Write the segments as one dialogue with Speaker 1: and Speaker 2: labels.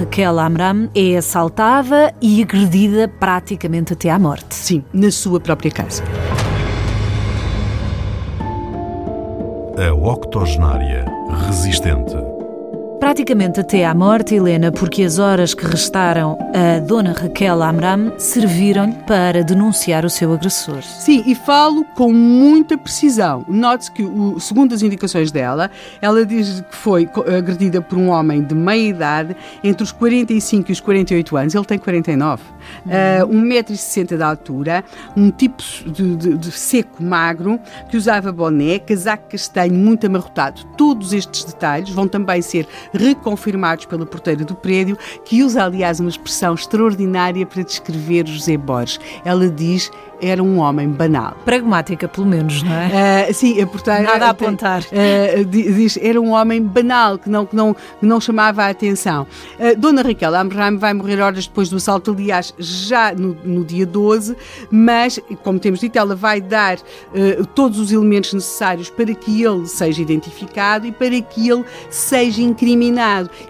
Speaker 1: Raquel Amram é assaltada e agredida praticamente até à morte.
Speaker 2: Sim, na sua própria casa.
Speaker 3: A octogenária resistente
Speaker 1: praticamente até à morte, Helena, porque as horas que restaram a dona Raquel Amram serviram-lhe para denunciar o seu agressor.
Speaker 2: Sim, e falo com muita precisão. Note-se que, segundo as indicações dela, ela diz que foi agredida por um homem de meia idade, entre os 45 e os 48 anos. Ele tem 49. Uhum. Uh, 1,60m de altura, um tipo de, de, de seco magro, que usava boné, casaco castanho muito amarrotado. Todos estes detalhes vão também ser reconfirmados pela porteira do prédio, que usa, aliás, uma expressão extraordinária para descrever José Borges. Ela diz era um homem banal.
Speaker 1: Pragmática, pelo menos, não é?
Speaker 2: Uh, sim, a porteira.
Speaker 1: Nada a apontar.
Speaker 2: Uh, diz era um homem banal, que não, que não, que não chamava a atenção. Uh, Dona Raquel Amram vai morrer horas depois do assalto, aliás, já no, no dia 12, mas, como temos dito, ela vai dar todos os elementos necessários para que ele seja identificado e para que ele seja incriminado.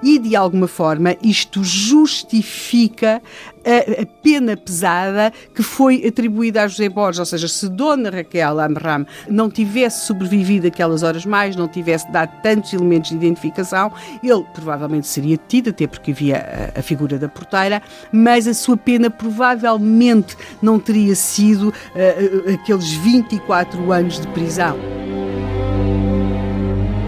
Speaker 2: E, de alguma forma, isto justifica a, pena pesada que foi atribuída a José Borges, ou seja, se Dona Raquel Amram não tivesse sobrevivido aquelas horas mais, não tivesse dado tantos elementos de identificação, ele provavelmente seria detido, até porque havia a, a figura da porteira, mas a sua pena provavelmente não teria sido uh, aqueles 24 anos de prisão.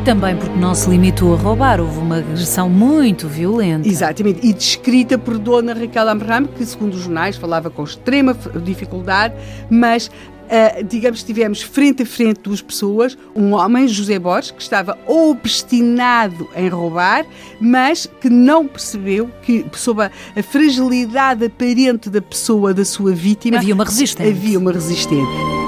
Speaker 1: Também porque não se limitou a roubar, houve uma agressão muito violenta.
Speaker 2: Exatamente, e descrita por Dona Raquel Amram, que segundo os jornais falava com extrema dificuldade, mas Uh, digamos, tivemos frente a frente duas pessoas, um homem, José Borges, que estava obstinado em roubar, mas que não percebeu que, sob a, a fragilidade aparente da pessoa, da sua vítima,
Speaker 1: havia uma resistência.
Speaker 2: Havia uma resistência.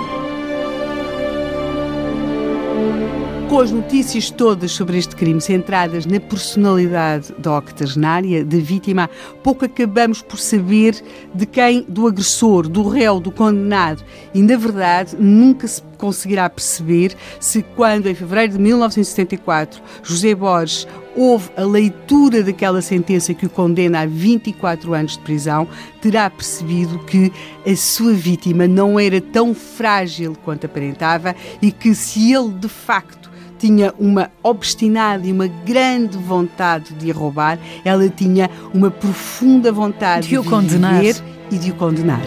Speaker 2: Com as notícias todas sobre este crime centradas na personalidade da octogenária, da vítima, pouco acabamos por saber de quem, do agressor, do réu, do condenado. E, na verdade, nunca se conseguirá perceber se, quando, em fevereiro de 1974, José Borges houve a leitura daquela sentença que o condena a 24 anos de prisão, terá percebido que a sua vítima não era tão frágil quanto aparentava e que, se ele de facto tinha uma obstinada e uma grande vontade de a roubar, ela tinha uma profunda vontade de,
Speaker 1: de o condenar
Speaker 2: e de o condenar.